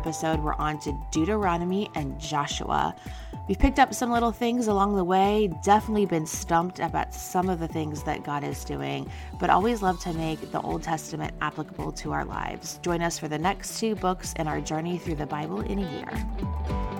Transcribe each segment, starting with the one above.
episode, we're on to Deuteronomy and Joshua. We've picked up some little things along the way, definitely been stumped about some of the things that God is doing, but always love to make the Old Testament applicable to our lives. Join us for the next two books in our journey through the Bible in a year.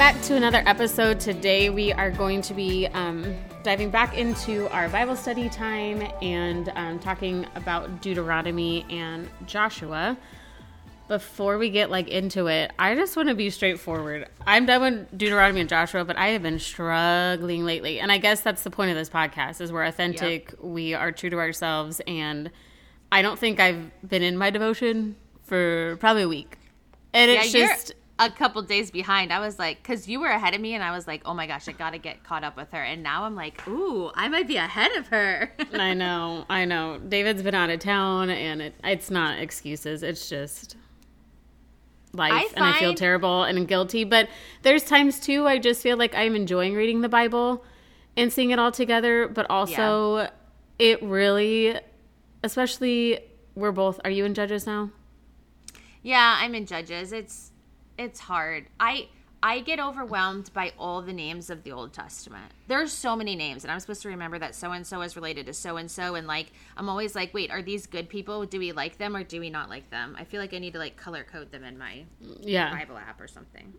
Back to another episode. Today we are going to be um, diving back into our Bible study time and um, talking about Deuteronomy and Joshua. Before we get like into it, I just want to be straightforward. I'm done with Deuteronomy and Joshua, but I have been struggling lately, and I guess that's the point of this podcast: is we're authentic, yep. we are true to ourselves, and I don't think I've been in my devotion for probably a week, and yeah, it's just a couple days behind. I was like, because you were ahead of me, and I was like, oh my gosh, I got to get caught up with her. And now I'm like, ooh, I might be ahead of her. I know, I know. David's been out of town, and it, it's not excuses. It's just life, I find... and I feel terrible and guilty. But there's times too, I just feel like I'm enjoying reading the Bible and seeing it all together. But also, yeah. it really, especially, we're both. Are you in Judges now? Yeah, I'm in Judges. It's it's hard. I I get overwhelmed by all the names of the Old Testament. There's so many names, and I'm supposed to remember that so and so is related to so and so, and like I'm always like, wait, are these good people? Do we like them or do we not like them? I feel like I need to like color code them in my yeah Bible app or something.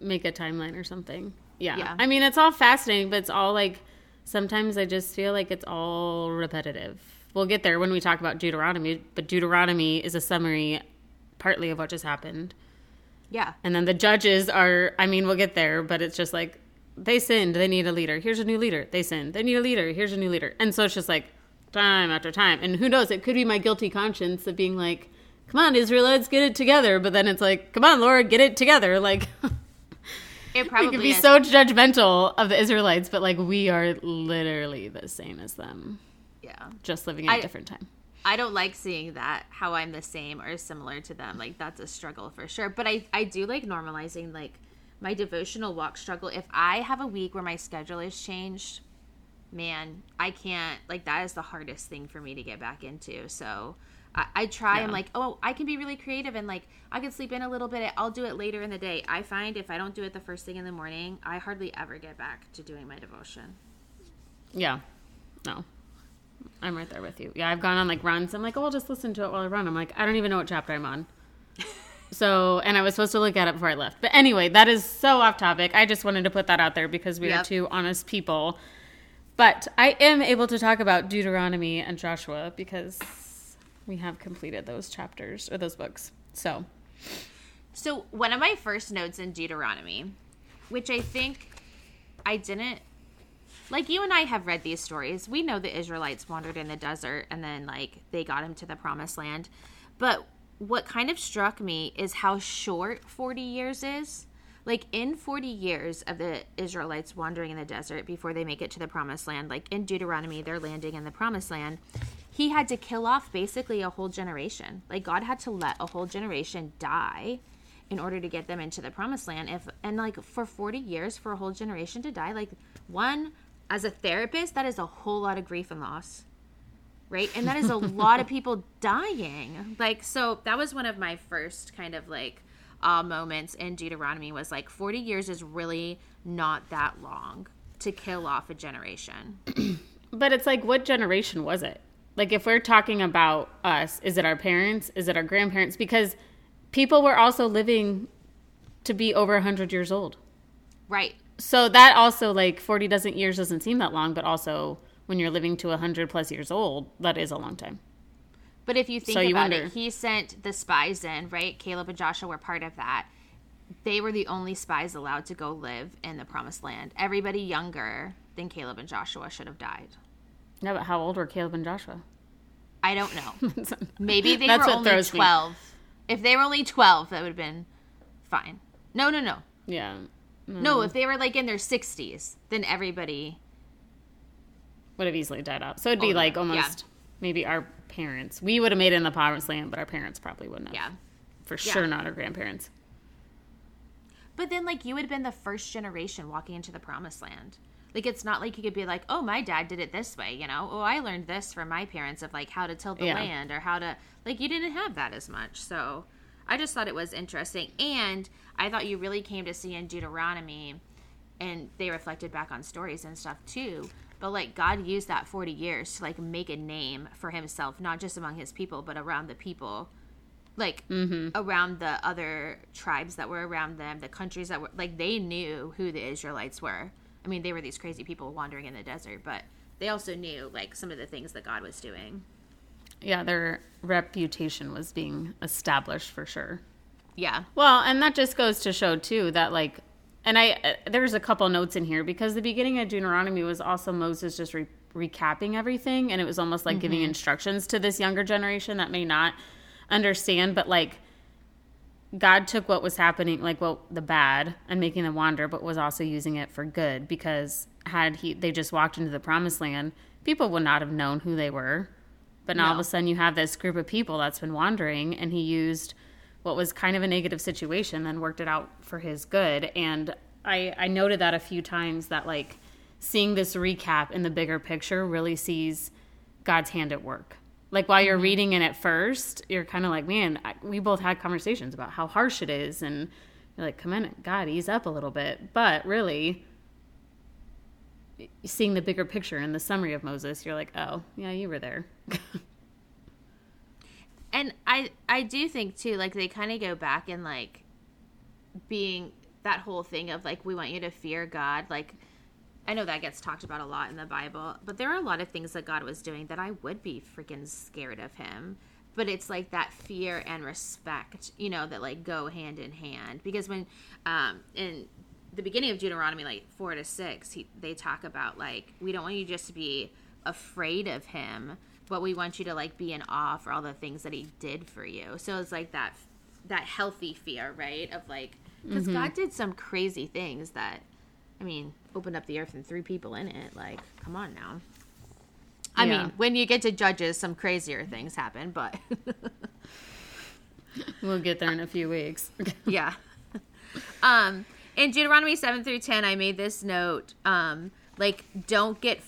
Make a timeline or something. Yeah. yeah. I mean, it's all fascinating, but it's all like sometimes I just feel like it's all repetitive. We'll get there when we talk about Deuteronomy, but Deuteronomy is a summary partly of what just happened. Yeah. And then the judges are, I mean, we'll get there, but it's just like they sinned. They need a leader. Here's a new leader. They sinned. They need a leader. Here's a new leader. And so it's just like time after time. And who knows? It could be my guilty conscience of being like, come on, Israelites, get it together. But then it's like, come on, Lord, get it together. Like, it probably could be is. so judgmental of the Israelites, but like we are literally the same as them. Yeah. Just living at a different time. I don't like seeing that how I'm the same or similar to them. Like that's a struggle for sure. But I I do like normalizing like my devotional walk struggle. If I have a week where my schedule is changed, man, I can't like that is the hardest thing for me to get back into. So I, I try. Yeah. I'm like, oh, I can be really creative and like I can sleep in a little bit. I'll do it later in the day. I find if I don't do it the first thing in the morning, I hardly ever get back to doing my devotion. Yeah. No. I'm right there with you. Yeah, I've gone on like runs. I'm like, oh, I'll just listen to it while I run. I'm like, I don't even know what chapter I'm on. so, and I was supposed to look at it before I left. But anyway, that is so off topic. I just wanted to put that out there because we yep. are two honest people. But I am able to talk about Deuteronomy and Joshua because we have completed those chapters or those books. So, so one of my first notes in Deuteronomy, which I think I didn't like you and I have read these stories. We know the Israelites wandered in the desert and then like they got him to the promised land. But what kind of struck me is how short 40 years is. Like in 40 years of the Israelites wandering in the desert before they make it to the promised land, like in Deuteronomy, they're landing in the promised land. He had to kill off basically a whole generation. Like God had to let a whole generation die in order to get them into the promised land. If and like for 40 years for a whole generation to die, like one as a therapist, that is a whole lot of grief and loss. Right? And that is a lot of people dying. Like, so that was one of my first kind of like uh, moments in Deuteronomy was like 40 years is really not that long to kill off a generation. but it's like, what generation was it? Like, if we're talking about us, is it our parents? Is it our grandparents? Because people were also living to be over 100 years old. Right so that also like 40 doesn't years doesn't seem that long but also when you're living to 100 plus years old that is a long time. But if you think so about you wonder, it he sent the spies in right? Caleb and joshua were part of that. They were the only spies allowed to go live in the promised land. Everybody younger than caleb and joshua should have died. Yeah but how old were caleb and joshua? I don't know. Maybe they were only 12 me. if they were only 12 that would have been fine. No no no. Yeah No, mm. if they were like in their 60s, then everybody. would have easily died out. So it'd be Oh, like yeah. almost maybe our parents. We would have made it in the promised land, but our parents probably wouldn't have. Yeah. For Yeah. sure, not our grandparents. But then, like, you would have been the first generation walking into the promised land. Like, it's not like you could be like, oh, my dad did it this way, you know? Oh, I learned this from my parents of like how to till the Yeah. land or how to, like, you didn't have that as much. So I just thought it was interesting. And I thought you really came to see in Deuteronomy, and they reflected back on stories and stuff too. But like, God used that 40 years to like make a name for himself, not just among his people, but around the people like mm-hmm. around the other tribes that were around them, the countries that were like they knew who the Israelites were. I mean, they were these crazy people wandering in the desert, but they also knew like some of the things that God was doing. Yeah, their reputation was being established for sure. Yeah. Well, and that just goes to show too that like, and I uh, there's a couple notes in here because the beginning of Deuteronomy was also Moses just re- recapping everything, and it was almost like giving instructions to this younger generation that may not understand, but like. God took what was happening, like well, the bad, and making them wander, but was also using it for good. Because had he they just walked into the promised land, people would not have known who they were. But now all of a sudden, you have this group of people that's been wandering, and he used what was kind of a negative situation and worked it out for his good. And I, I noted that a few times that like seeing this recap in the bigger picture really sees God's hand at work. Like while you're mm-hmm. reading it at first, you're kind of like, man, I, we both had conversations about how harsh it is, and you're like, come on, God, ease up a little bit. But really, seeing the bigger picture in the summary of Moses, you're like, oh, yeah, you were there. And I I do think too like they kind of go back and like being that whole thing of like we want you to fear God like I know that gets talked about a lot in the Bible, but there are a lot of things that God was doing that I would be freaking scared of him. But it's like that fear and respect, you know, that like go hand in hand. Because when um in the beginning of Deuteronomy, like four to six, he, they talk about like we don't want you just to be afraid of him, but we want you to like be in awe for all the things that he did for you. So it's like that that healthy fear, right? Of like because God did some crazy things that I mean, opened up the earth and three people in it. Like, come on now. I Yeah. mean, when you get to Judges, some crazier things happen, but we'll get there in a few weeks. yeah. um, in Deuteronomy seven through ten, I made this note. Um, like, don't get.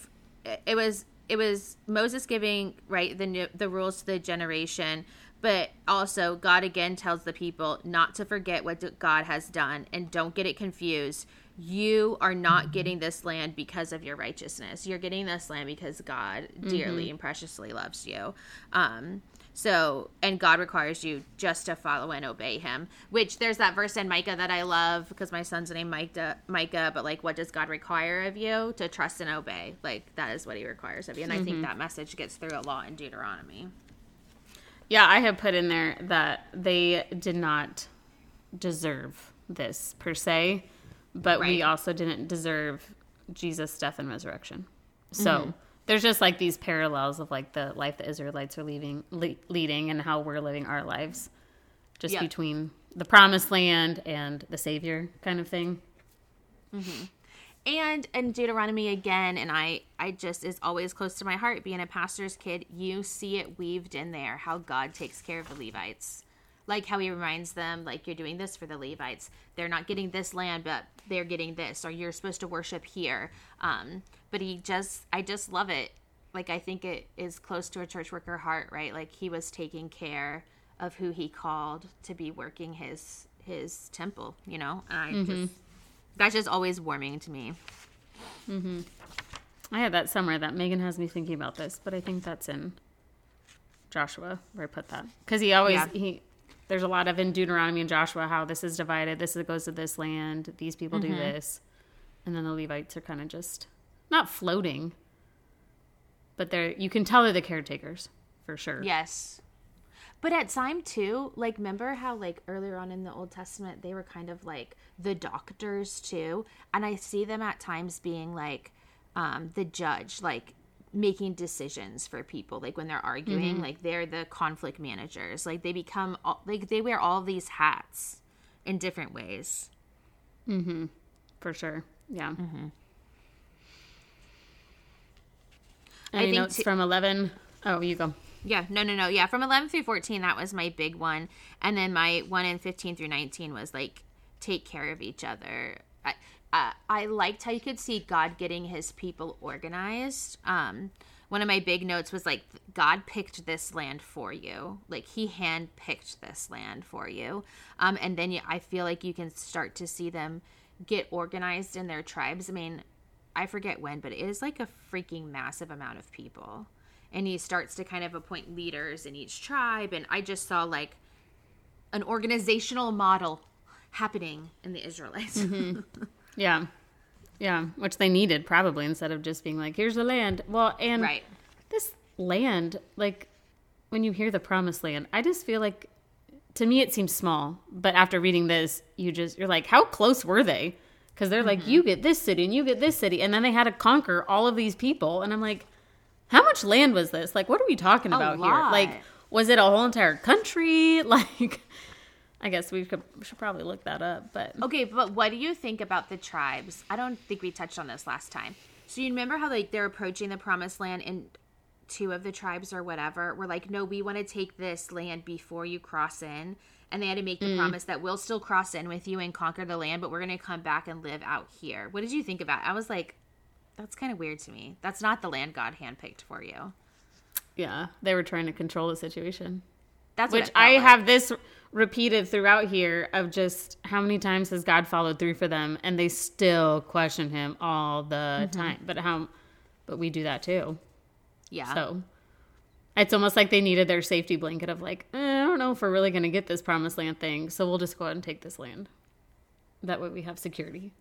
It was it was Moses giving right the new- the rules to the generation, but also God again tells the people not to forget what God has done and don't get it confused. You are not getting this land because of your righteousness. You're getting this land because God dearly and preciously loves you. Um, so, and God requires you just to follow and obey Him. Which there's that verse in Micah that I love because my son's name Micah. Micah, but like, what does God require of you? To trust and obey. Like that is what He requires of you. And I think mm-hmm. that message gets through a lot in Deuteronomy. Yeah, I have put in there that they did not deserve this per se, but we also didn't deserve Jesus' death and resurrection. So mm-hmm. There's just like these parallels of like the life the Israelites are leaving, le- leading and how we're living our lives, just Yeah. between the promised land and the Savior kind of thing. and in deuteronomy again and i i just is always close to my heart being a pastor's kid you see it weaved in there how god takes care of the levites like how he reminds them like you're doing this for the levites they're not getting this land but they're getting this or you're supposed to worship here um but he just i just love it like i think it is close to a church worker heart right like he was taking care of who he called to be working his his temple you know and i just that's just always warming to me Mm-hmm. I had that somewhere that Megan has me thinking about this, but I think that's in Joshua where I put that because he always Yeah. he. There's a lot of in Deuteronomy and Joshua how this is divided. This is, goes to this land. These people do this, and then the Levites are kind of just not floating, but they're you can tell they're the caretakers for sure. Yes. But at time too, like remember how like earlier on in the Old Testament they were kind of like the doctors too, and I see them at times being like um, the judge, like making decisions for people, like when they're arguing, like they're the conflict managers, like they become all, like they wear all these hats in different ways. Mm-hmm for sure. Yeah. Mm-hmm. Any notes t- from 11? Oh, you go. Yeah, no, no, no. Yeah, from 11 through 14, that was my big one. And then my one in 15 through 19 was like, take care of each other. I, uh, I liked how you could see God getting his people organized. Um, one of my big notes was like, God picked this land for you. Like, he handpicked this land for you. Um, and then you, I feel like you can start to see them get organized in their tribes. I mean, I forget when, but it is like a freaking massive amount of people. And he starts to kind of appoint leaders in each tribe. And I just saw like an organizational model happening in the Israelites. Mm-hmm. Yeah. Yeah. Which they needed probably instead of just being like, here's the land. Well, and right. this land, like when you hear the promised land, I just feel like to me it seems small. But after reading this, you just, you're like, how close were they? Because they're like, mm-hmm. you get this city and you get this city, and then they had to conquer all of these people, and I'm like, how much land was this? Like, what are we talking about here? Like, was it a whole entire country? Like, I guess we could we should probably look that up. But okay, but what do you think about the tribes? I don't think we touched on this last time. So you remember how like they're approaching the promised land and two of the tribes or whatever were like, no, we want to take this land before you cross in and they had to make the mm. promise that we'll still cross in with you and conquer the land, but we're going to come back and live out here. What did you think about? It? I was like, that's kind of weird to me. That's not the land God handpicked for you. Yeah, they were trying to control the situation. That's which I like. have this repeated throughout here of just how many times has God followed through for them, and they still question Him all the mm-hmm. time. But how? But we do that too. Yeah. So it's almost like they needed their safety blanket of like, eh, don't know if we're really going to get this promised land thing, so we'll just go ahead and take this land. That way we have security.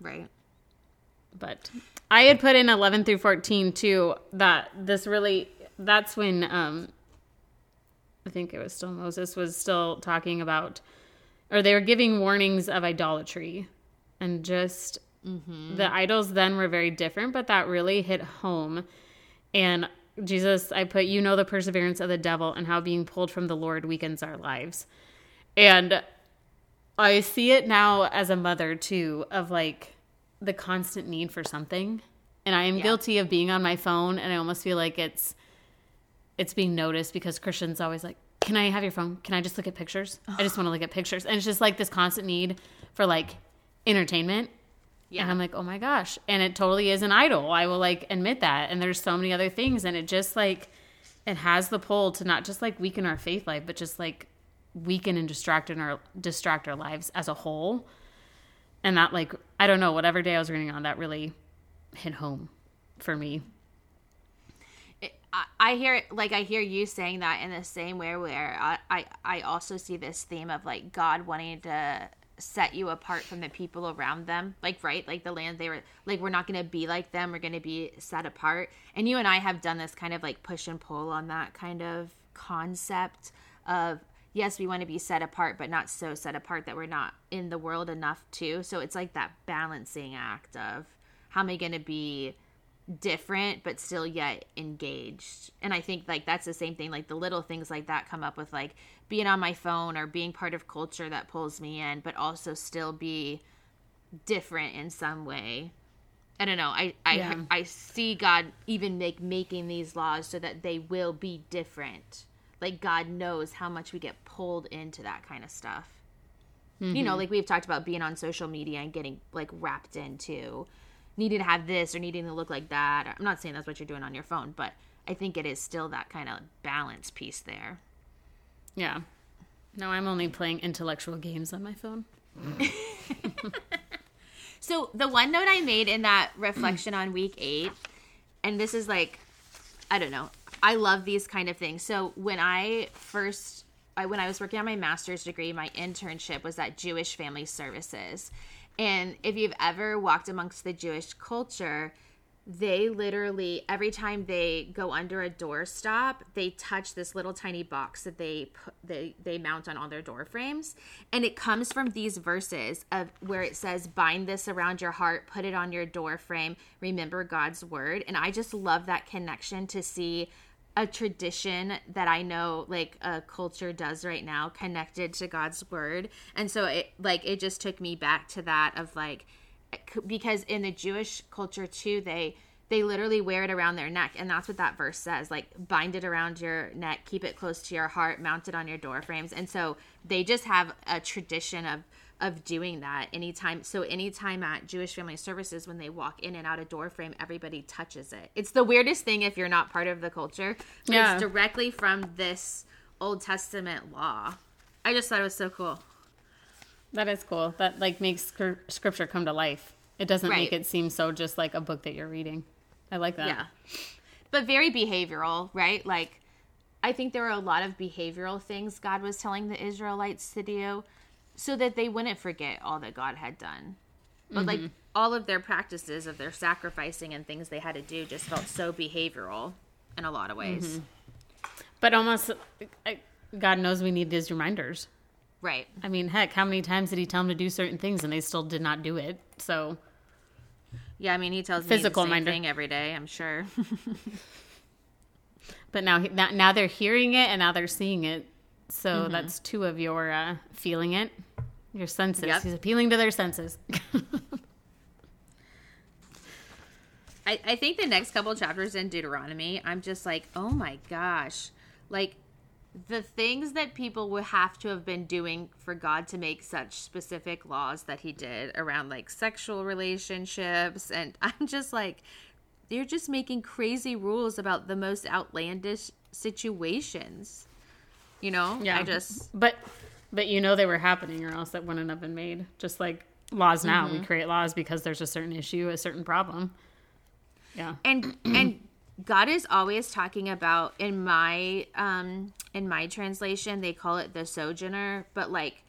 Right. But I had put in 11 through 14 too that this really that's when um I think it was still Moses was still talking about or they were giving warnings of idolatry and just mm-hmm. the idols then were very different, but that really hit home. And Jesus, I put, you know, the perseverance of the devil and how being pulled from the Lord weakens our lives. And I see it now as a mother too, of like the constant need for something. And I am yeah. guilty of being on my phone and I almost feel like it's it's being noticed because Christians always like, Can I have your phone? Can I just look at pictures? I just want to look at pictures. And it's just like this constant need for like entertainment yeah. And I'm like, oh my gosh. And it totally is an idol. I will like admit that. And there's so many other things. And it just like, it has the pull to not just like weaken our faith life, but just like weaken and distract in our distract our lives as a whole. And that like, I don't know, whatever day I was reading on, that really hit home for me. I hear like I hear you saying that in the same way where I, I I also see this theme of like God wanting to set you apart from the people around them. Like right? Like the land they were like we're not going to be like them. We're going to be set apart. And you and i have done this kind of like push and pull on that kind of concept of yes we want to be set apart but not so set apart that we're not in the world enough too. So it's like that balancing act of how am i going to be different but still yet engaged and i think like that's the same thing like the little things like that come up with like being on my phone or being part of culture that pulls me in but also still be different in some way i don't know i i yeah. i see god even make making these laws so that they will be different like god knows how much we get pulled into that kind of stuff mm-hmm. you know mm-hmm. like we've talked about being on social media and getting like wrapped into needing to have this or needing to look like that. I'm not saying that's what you're doing on your phone, but I think it is still that kind of balance piece there. Yeah. No, I'm only playing intellectual games on my phone. so the one note I made in that reflection on week eight, and this is like, I don't know, I love these kind of things. So when I first, I, when I was working on my master's degree, my internship was at Jewish Family Services. And if you've ever walked amongst the Jewish culture, they literally every time they go under a doorstop they touch this little tiny box that they put, they they mount on all their door frames. And it comes from these verses of where it says bind this around your heart put it on your door frame remember god's word. And i just love that connection to see a tradition that I know like a culture does right now connected to God's word. And so it like it just took me back to that of like because in the Jewish culture too, they they literally wear it around their neck, and that's what that verse says. Like bind it around your neck, keep it close to your heart, mount it on your door frames, and so they just have a tradition of of doing that anytime so anytime at jewish family services when they walk in and out a door frame everybody touches it it's the weirdest thing if you're not part of the culture but Yeah. it's directly from this old testament law i just thought it was so cool That is cool. That like makes scr- scripture come to life. It doesn't make it seem so just like a book that you're reading. I like that. Yeah. But very behavioral, right? Like, I think there were a lot of behavioral things God was telling the Israelites to do so that they wouldn't forget all that God had done. But, like, all of their practices of their sacrificing and things they had to do just felt so behavioral in a lot of ways. But almost, God knows we need these reminders. Right. I mean, heck, how many times did He tell them to do certain things and they still did not do it? So Yeah, I mean, he tells Physical me the same thing every day, I'm sure. But now, now, now they're hearing it and now they're seeing it. So Mm-hmm. that's two of your uh, feeling it, your senses. Yep. He's appealing to their senses. I, I think the next couple chapters in Deuteronomy, I'm just like, oh my gosh. Like the things that people would have to have been doing for God to make such specific laws that he did around like sexual relationships. And I'm just like, you're just making crazy rules about the most outlandish situations. You know? Yeah. I just, but but you know they were happening, or else that wouldn't have been made. Just like laws now, Mm-hmm. we create laws because there's a certain issue, a certain problem. Yeah. and and God is always talking about in my um in my translation they call it the sojourner but like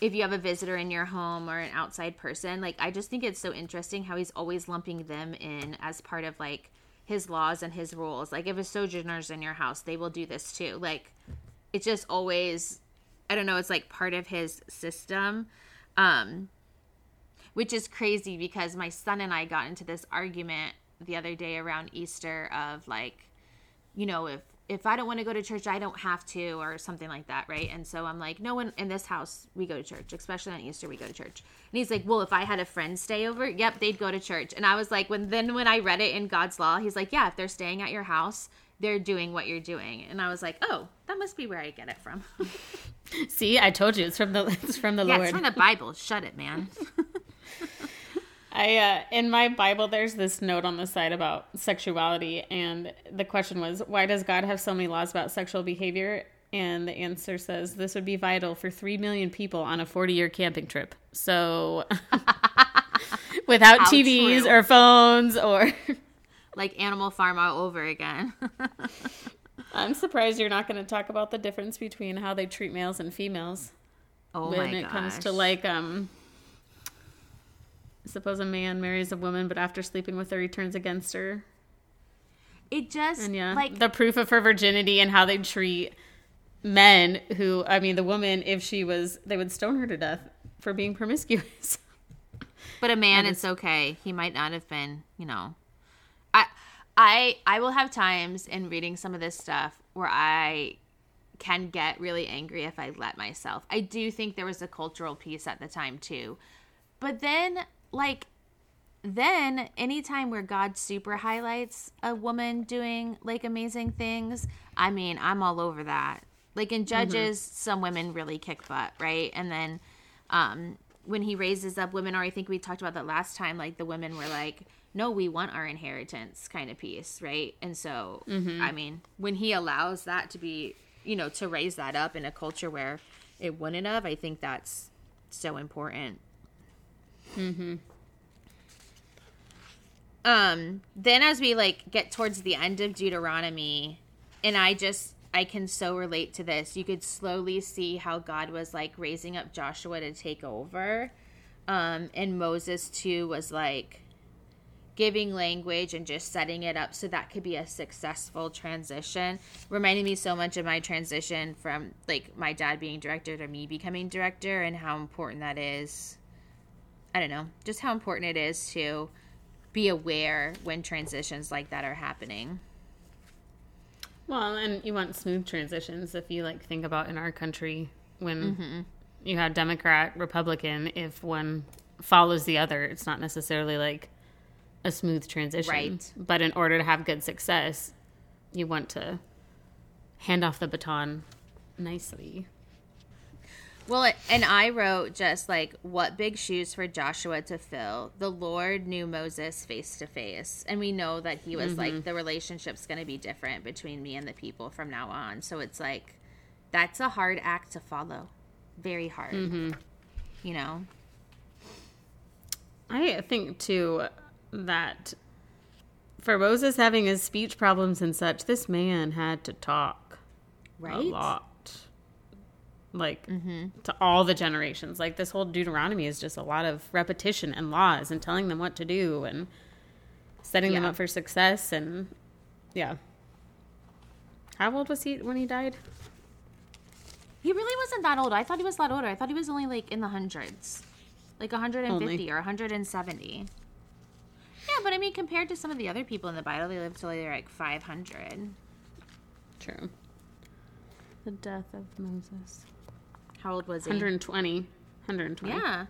if you have a visitor in your home or an outside person like I just think it's so interesting how he's always lumping them in as part of like his laws and his rules like if a sojourner's in your house they will do this too like it's just always I don't know it's like part of his system um which is crazy because my son and I got into this argument the other day around Easter of like, you know, if if I don't want to go to church, I don't have to, or something like that, right? And so I'm like, no one in this house we go to church, especially on Easter we go to church. And he's like, well, if I had a friend stay over, yep, they'd go to church. And I was like, when then when I read it in God's law, he's like, yeah, if they're staying at your house, they're doing what you're doing. And I was like, oh, that must be where I get it from. See, I told you it's from the it's from the yeah, Lord. it's from the Bible. Shut it, man. I uh, in my Bible, there's this note on the side about sexuality, and the question was, why does God have so many laws about sexual behavior? And the answer says this would be vital for three million people on a 40 year camping trip. So, without How TVs true. or phones, or like Animal Farm all over again. I'm surprised you're not going to talk about the difference between how they treat males and females oh when it comes to like um. Suppose a man marries a woman, but after sleeping with her, he turns against her. it just And yeah, like the proof of her virginity and how they treat men who, I mean, the woman, if she was, they would stone her to death for being promiscuous. but a man That it's okay he might not have been you know i i i will have times in reading some of this stuff where i can get really angry if i let myself. I do think there was a cultural piece at the time too. But then like then anytime where god super highlights a woman doing like amazing things i mean i'm all over that. Like in judges some women really kick butt right? And then um when he raises up women or i think we talked about that last time like the women were like no we want our inheritance kind of piece right? And so i mean when he allows that to be you know to raise that up in a culture where it wouldn't have i think that's so important. Um then as we like get towards the end of deuteronomy and i just i can so relate to this. You could slowly see how god was like raising up joshua to take over. Um and moses too was like giving language and just setting it up so that could be a successful transition reminding me so much of my transition from like my dad being director to me becoming director and how important that is i don't know just how important it is to be aware when transitions like that are happening well, and you want smooth transitions. If you like think about in our country when mm-hmm. you had Democrat, Republican, if one follows the other. It's not necessarily like a smooth transition. Right. But in order to have good success, you want to hand off the baton nicely. Well, and I wrote just like what big shoes for Joshua to fill. The Lord knew Moses face to face, and we know that he was like mm-hmm. the relationship's going to be different between me and the people from now on. So it's like that's a hard act to follow, very hard. Mm-hmm. You know, I think too that for Moses having his speech problems and such, this man had to talk right? a lot. Like mm-hmm. to all the generations. Like this whole Deuteronomy is just a lot of repetition and laws and telling them what to do and setting them up for success and yeah. How old was he when he died? He really wasn't that old. I thought he was a lot older. I thought he was only like in the hundreds, like 150 Only. or 170. Yeah, but I mean, compared to some of the other people in the Bible, they lived till they're like 500. True. The death of Moses. How old was he? 120. 120. Yeah.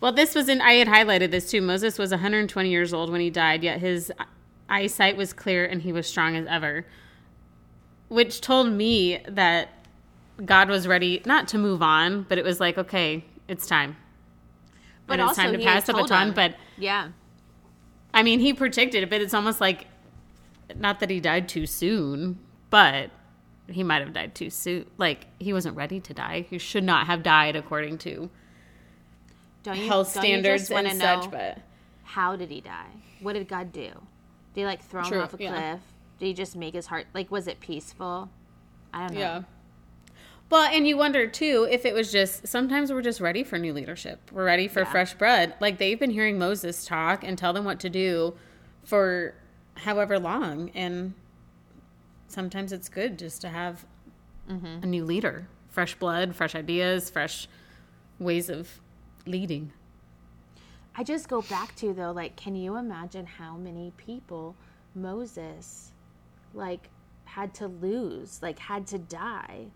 Well, this was in, I had highlighted this too. Moses was 120 years old when he died, yet his eyesight was clear and he was strong as ever, which told me that God was ready not to move on, but it was like, okay, it's time. But and it's also, time to pass the told baton. him- But Yeah. I mean, he predicted it, but it's almost like, not that he died too soon, but he might have died too soon. Like, he wasn't ready to die. He should not have died according to Don't you, health don't standards wanna and such, but. how did he die? What did God do? Did he like throw him off a yeah. cliff? Did he just make his heart like? Was it peaceful? I don't know. Yeah. Well, and you wonder too if it was just sometimes we're just ready for new leadership. We're ready for Yeah. fresh bread. Like they've been hearing Moses talk and tell them what to do for however long, and sometimes it's good just to have Mm-hmm. a new leader, fresh blood, fresh ideas, fresh ways of leading. I just go back to though, like, can you imagine how many people Moses, like, had to lose, like, had to die?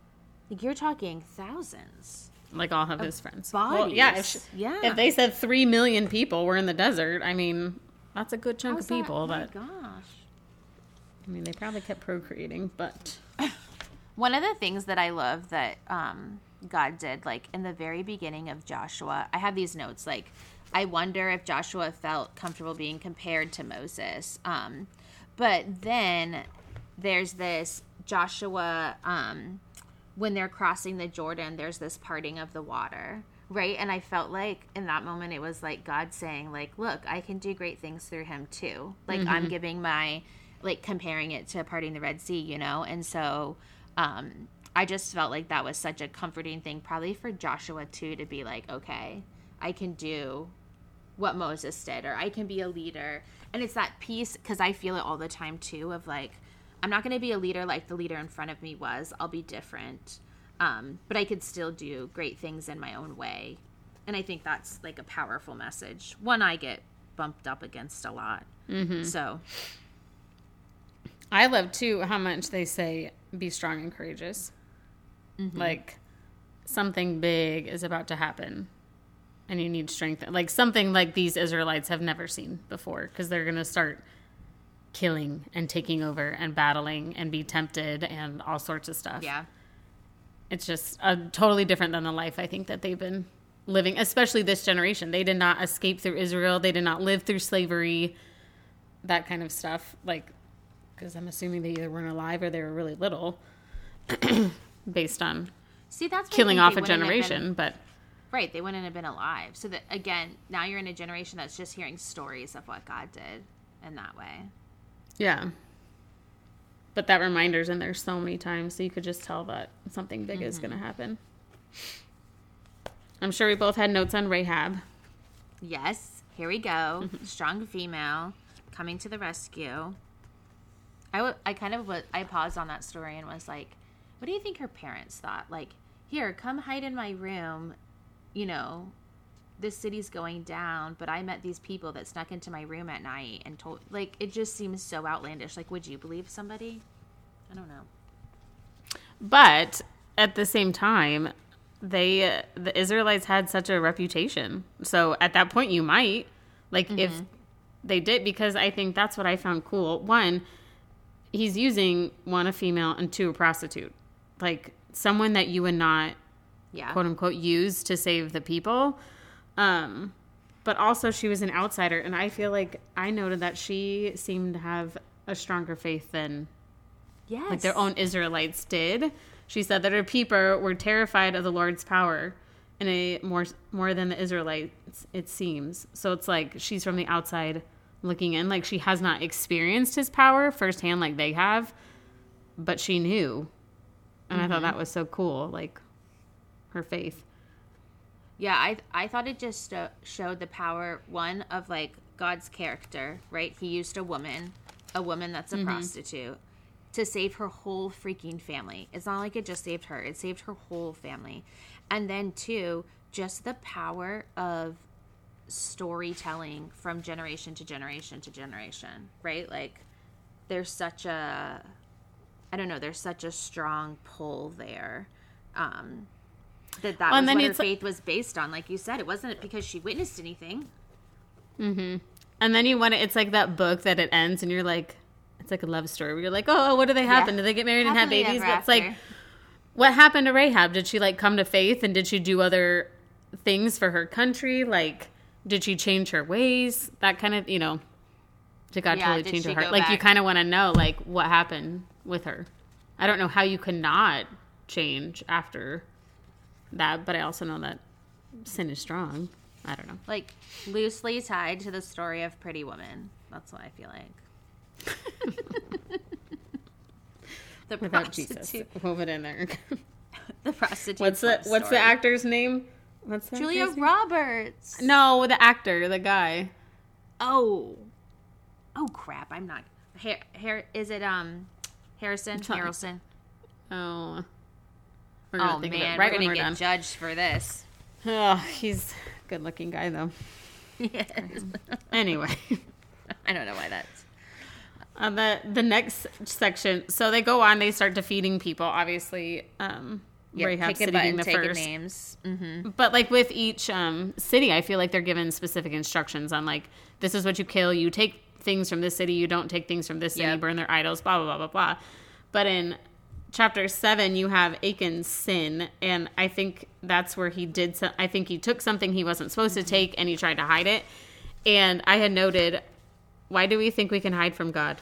Like, you're talking thousands. Like all of his friends. bodies. yeah, if, sh- Yeah. if they said three million people were in the desert, I mean, that's a good chunk How's of that? people. Oh my But gosh. I mean, they probably kept procreating, but One of the things that I love that um, God did, like in the very beginning of Joshua, I have these notes. Like, I wonder if Joshua felt comfortable being compared to Moses. Um, but then there's this Joshua, um, when they're crossing the Jordan, there's this parting of the water. Right. And I felt like in that moment, it was like God saying, like, look, I can do great things through him too. Like, I'm giving my, like, comparing it to parting the Red Sea, you know? And so, um, I just felt like that was such a comforting thing, probably for Joshua too, to be like, okay, I can do what Moses did, or I can be a leader. And it's that piece, because I feel it all the time too, of like, I'm not going to be a leader like the leader in front of me was. I'll be different. Um, but I could still do great things in my own way. And I think that's like a powerful message. One I get bumped up against a lot. Mm-hmm. So, I love too how much they say be strong and courageous. Like something big is about to happen and you need strength. Like something like these Israelites have never seen before because they're going to start killing and taking over and battling and be tempted and all sorts of stuff. yeah. It's just a totally different than the life I think that they've been living, especially this generation. They did not escape through Israel. They did not live through slavery, that kind of stuff. Like, because I'm assuming they either weren't alive or they were really little, based on See, that's killing off a wouldn't been- generation. But Right, they wouldn't have been alive. So that again, now you're in a generation that's just hearing stories of what God did in that way. Yeah. But that reminder's in there so many times, so you could just tell that something big is mm-hmm. going to happen. I'm sure we both had notes on Rahab. Yes, here we go. Mm-hmm. Strong female coming to the rescue. I, w- I kind of was, I paused on that story and was like, what do you think her parents thought? Like, here, come hide in my room. You know, this city's going down, but I met these people that snuck into my room at night and told, like, it just seems so outlandish. Like, would you believe somebody? I don't know. But at the same time, they the Israelites had such a reputation. So at that point you might like mm-hmm. if they did because I think that's what I found cool. One, he's using one a female and two a prostitute. Like someone that you would not yeah. quote unquote use to save the people. Um but also she was an outsider and I feel like I noted that she seemed to have a stronger faith than yes. like their own Israelites did. She said that her people were terrified of the Lord's power in a more more than the Israelites, it seems. So it's like she's from the outside looking in, like she has not experienced his power firsthand like they have, but she knew. And mm-hmm. I thought mm-hmm. that was so cool, like her faith. Yeah, I I thought it just uh, showed the power one of like God's character, right? He used a woman, a woman that's a mm-hmm. prostitute to save her whole freaking family. It's not like it just saved her, it saved her whole family. And then, two, just the power of storytelling from generation to generation to generation, right? Like, there's such a, I don't know, there's such a strong pull there. Um, that that well, was what her faith was based on. Like you said, it wasn't because she witnessed anything. Mm-hmm. And then you want to, it's like that book that it ends and you're like, it's like a love story where you're like, oh, what do they happen? Yeah. Did they get married Happily and have babies? But it's like, what happened to Rahab? Did she like come to faith and did she do other things for her country? Like, did she change her ways? That kind of, you know, did God yeah, totally did change her heart? Like, back? you kind of want to know, like, what happened with her. I don't know how you could not change after that, but I also know that sin is strong. I don't know. Like, loosely tied to the story of Pretty Woman. That's what I feel like. the Without prostitute. Jesus woven in there. the prostitute. What's the What's story. the actor's name? What's the Julia Roberts? No, the actor, the guy. Oh, oh crap! I'm not. Hair, hair. Is it um, Harrison? Harrelson. Oh. Oh man, right we're gonna we're get done. judged for this. Oh, he's a good looking guy though. Yes. anyway. I don't know why that's uh, the the next section, so they go on. They start defeating people. Obviously, um, yeah, Rahab City being the first. Names. Mm-hmm. But like with each um, city, I feel like they're given specific instructions on like this is what you kill. You take things from this city. You don't take things from this city. Yep. Burn their idols. Blah blah blah blah blah. But in chapter seven, you have Achan's sin, and I think that's where he did. So, I think he took something he wasn't supposed mm-hmm. to take, and he tried to hide it. And I had noted, why do we think we can hide from God?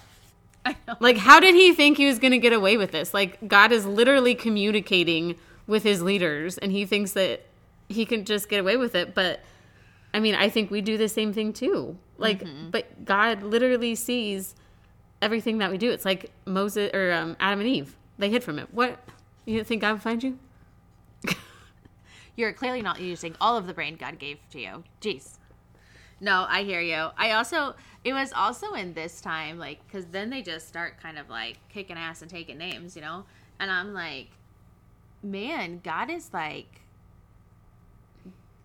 Like, how did he think he was going to get away with this? Like, God is literally communicating with his leaders, and he thinks that he can just get away with it. But I mean, I think we do the same thing too. Like, mm-hmm. but God literally sees everything that we do. It's like Moses or um, Adam and Eve. They hid from it. What? You didn't think God would find you? You're clearly not using all of the brain God gave to you. Jeez. No, I hear you. I also it was also in this time like because then they just start kind of like kicking ass and taking names, you know. And I'm like, man, God is like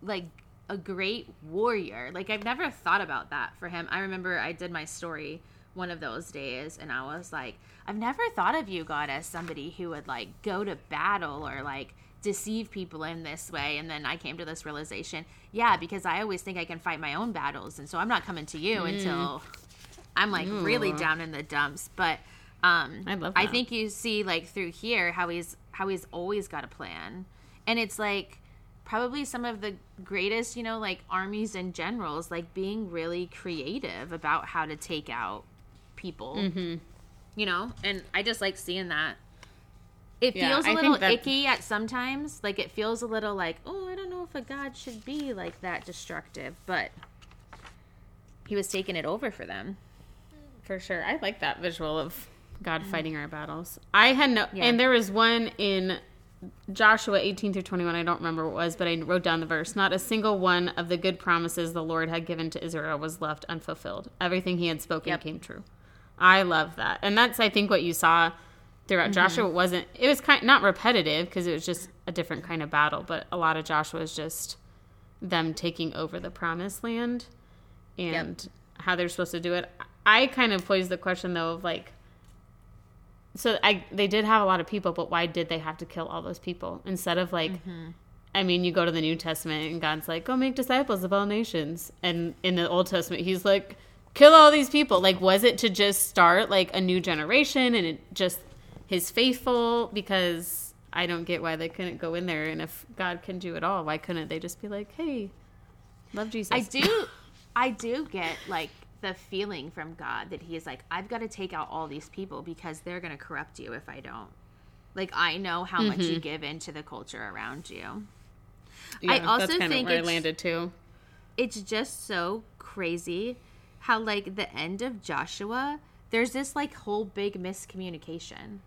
like a great warrior. Like I've never thought about that for him. I remember I did my story one of those days and I was like, I've never thought of you, God, as somebody who would like go to battle or like deceive people in this way and then i came to this realization yeah because i always think i can fight my own battles and so i'm not coming to you mm. until i'm like Ooh. really down in the dumps but um I, love that. I think you see like through here how he's how he's always got a plan and it's like probably some of the greatest you know like armies and generals like being really creative about how to take out people mm-hmm. You know and i just like seeing that it yeah, feels a little icky at sometimes. Like it feels a little like, oh, I don't know if a god should be like that destructive, but he was taking it over for them. For sure. I like that visual of God mm fighting our battles. I had no yeah. and there was one in Joshua 18 through 21, I don't remember what it was, but I wrote down the verse. Not a single one of the good promises the Lord had given to Israel was left unfulfilled. Everything he had spoken yep. came true. I love that. And that's, I think, what you saw throughout mm-hmm. Joshua wasn't it was kind not repetitive because it was just a different kind of battle, but a lot of Joshua is just them taking over the promised land and yep. how they're supposed to do it. I kind of posed the question though of like so I they did have a lot of people, but why did they have to kill all those people instead of like mm-hmm. I mean, you go to the New Testament and God's like, go make disciples of all nations. And in the Old Testament, he's like, kill all these people. Like, was it to just start like a new generation and it just his faithful? Because I don't get why they couldn't go in there. And if God can do it all, why couldn't they just be like, hey, love Jesus? I do, I do get like the feeling from God that He is like, I've got to take out all these people because they're going to corrupt you if I don't. Like I know how much you mm-hmm. give into the culture around you. I Yeah, also that's kind think of where I landed too. it's just so crazy how like the end of Joshua there's this like whole big miscommunication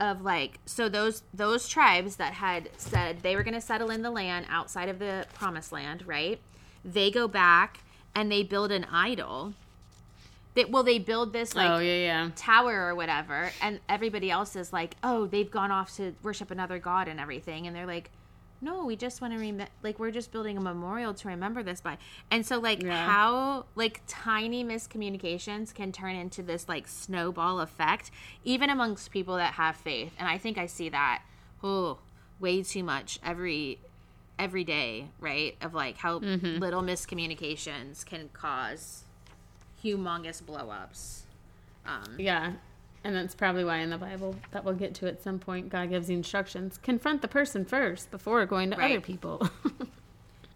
of like so those those tribes that had said they were going to settle in the land outside of the promised land right they go back and they build an idol that well they build this like oh yeah, yeah. tower or whatever and everybody else is like oh they've gone off to worship another god and everything and they're like no we just want to rem- like we're just building a memorial to remember this by. And so like Yeah. how like tiny miscommunications can turn into this like snowball effect even amongst people that have faith. And i think i see that oh way too much every every day right? Of like how little miscommunications can cause humongous blowups. Um Yeah. And that's probably why in the Bible that we'll get to at some point, God gives the instructions. Confront the person first before going to other people.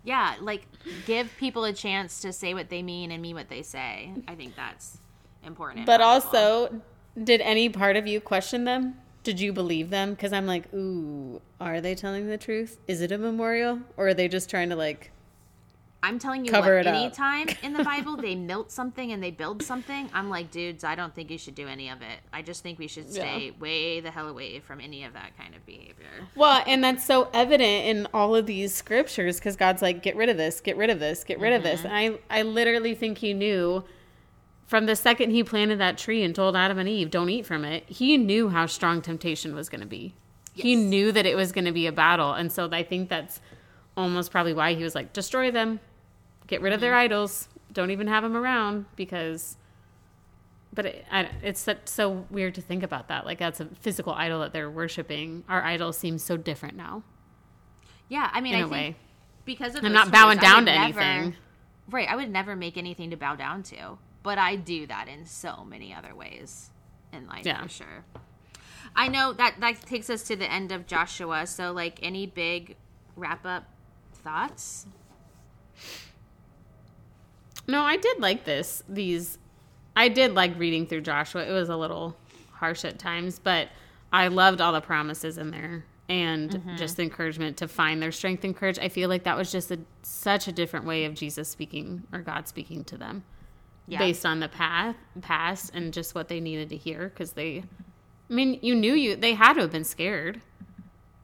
Yeah, like give people a chance to say what they mean and mean what they say. I think that's important. but valuable. also, did any part of you question them? Did you believe them? Because I'm like, ooh, are they telling the truth? Is it a memorial? Or are they just trying to like I'm telling you, cover what, anytime in the Bible they melt something and they build something, I'm like, dudes, I don't think you should do any of it. I just think we should stay way the hell away from any of that kind of behavior. Well, and that's so evident in all of these scriptures because God's like, get rid of this, get rid of this, get rid of this. Mm-hmm. And I, I literally think he knew from the second he planted that tree and told Adam and Eve, don't eat from it, he knew how strong temptation was going to be. He knew that it was going to be a battle. And so I think that's almost probably why he was like, destroy them, get rid of their mm. idols, don't even have them around because. But it, I, it's so, so weird to think about that. Like that's a physical idol that they're worshiping. Our idol seems so different now. Yeah, I mean, In I a think way. because of I'm not bowing stories, down to never- anything. Right, I would never make anything to bow down to, but I do that in so many other ways in life Yeah. for sure. I know that that takes us to the end of Joshua. So, like, any big wrap up thoughts? No, I did like this. These, I did like reading through Joshua. It was a little harsh at times, but I loved all the promises in there and Mm-hmm. just the encouragement to find their strength and courage. I feel like that was just a, such a different way of Jesus speaking or God speaking to them, Yeah. based on the path past and just what they needed to hear. Because they, I mean, you knew you they had to have been scared.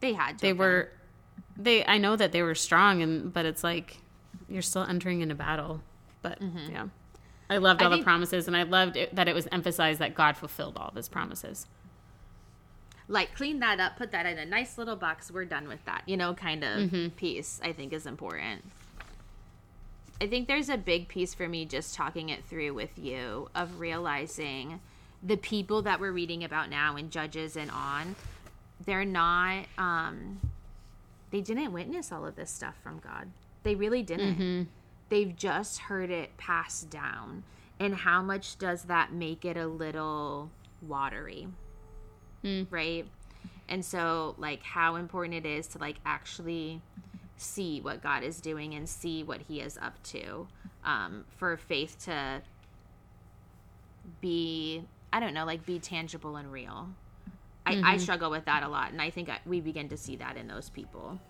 They had to. They were, they. I know that they were strong, and but it's like you're still entering into battle. But yeah, I loved Mm-hmm. I all the think- promises, and I loved it, that it was emphasized that God fulfilled all of His promises. like clean that up, put that in a nice little box. We're done with that. You know, kind of Mm-hmm. piece. I think is important. I think there's a big piece for me just talking it through with you of realizing the people that we're reading about now in Judges and on, they're not um they didn't witness all of this stuff from God. They really didn't. They've just heard it passed down. And how much does that make it a little watery? Right? And so like how important it is to like actually see what God is doing and see what he is up to. Um, for faith to be I don't know, like be tangible and real. I, I struggle with that a lot, and I think I, we begin to see that in those people.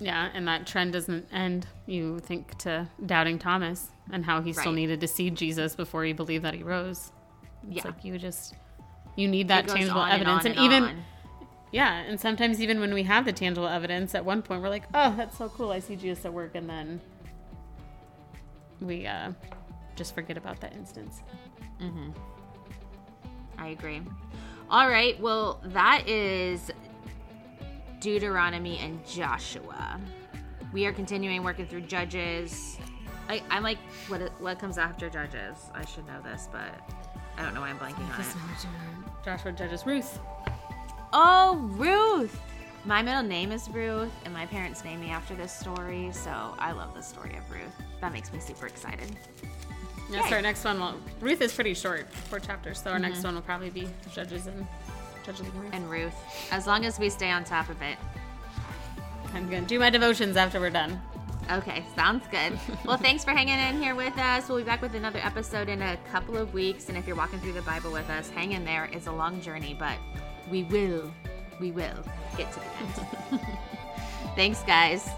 Yeah, and that trend doesn't end. You think to doubting Thomas and how he still Right. needed to see Jesus before he believed that he rose. It's Yeah. like you just you need that tangible on and evidence, on and, and even on. yeah, and sometimes even when we have the tangible evidence, at one point we're like, oh, that's so cool. I see Jesus at work, and then we uh, just forget about that instance. Mhm. I agree. All right, well, that is Deuteronomy and Joshua. We are continuing working through Judges. I, I'm like, what what comes after Judges? I should know this, but I don't know why I'm blanking on it. Joshua judges Ruth. Oh, Ruth! My middle name is Ruth, and my parents named me after this story, so I love the story of Ruth. That makes me super excited. Yes, our next one will. Ruth is pretty short, four chapters, so our next mm-hmm. one will probably be Judges and And Ruth. And Ruth, as long as we stay on top of it. I'm gonna do my devotions after we're done. Okay, sounds good. Well, thanks for hanging in here with us. We'll be back with another episode in a couple of weeks. And if you're walking through the Bible with us, hang in there. It's a long journey, but we will, we will get to the end. thanks, guys.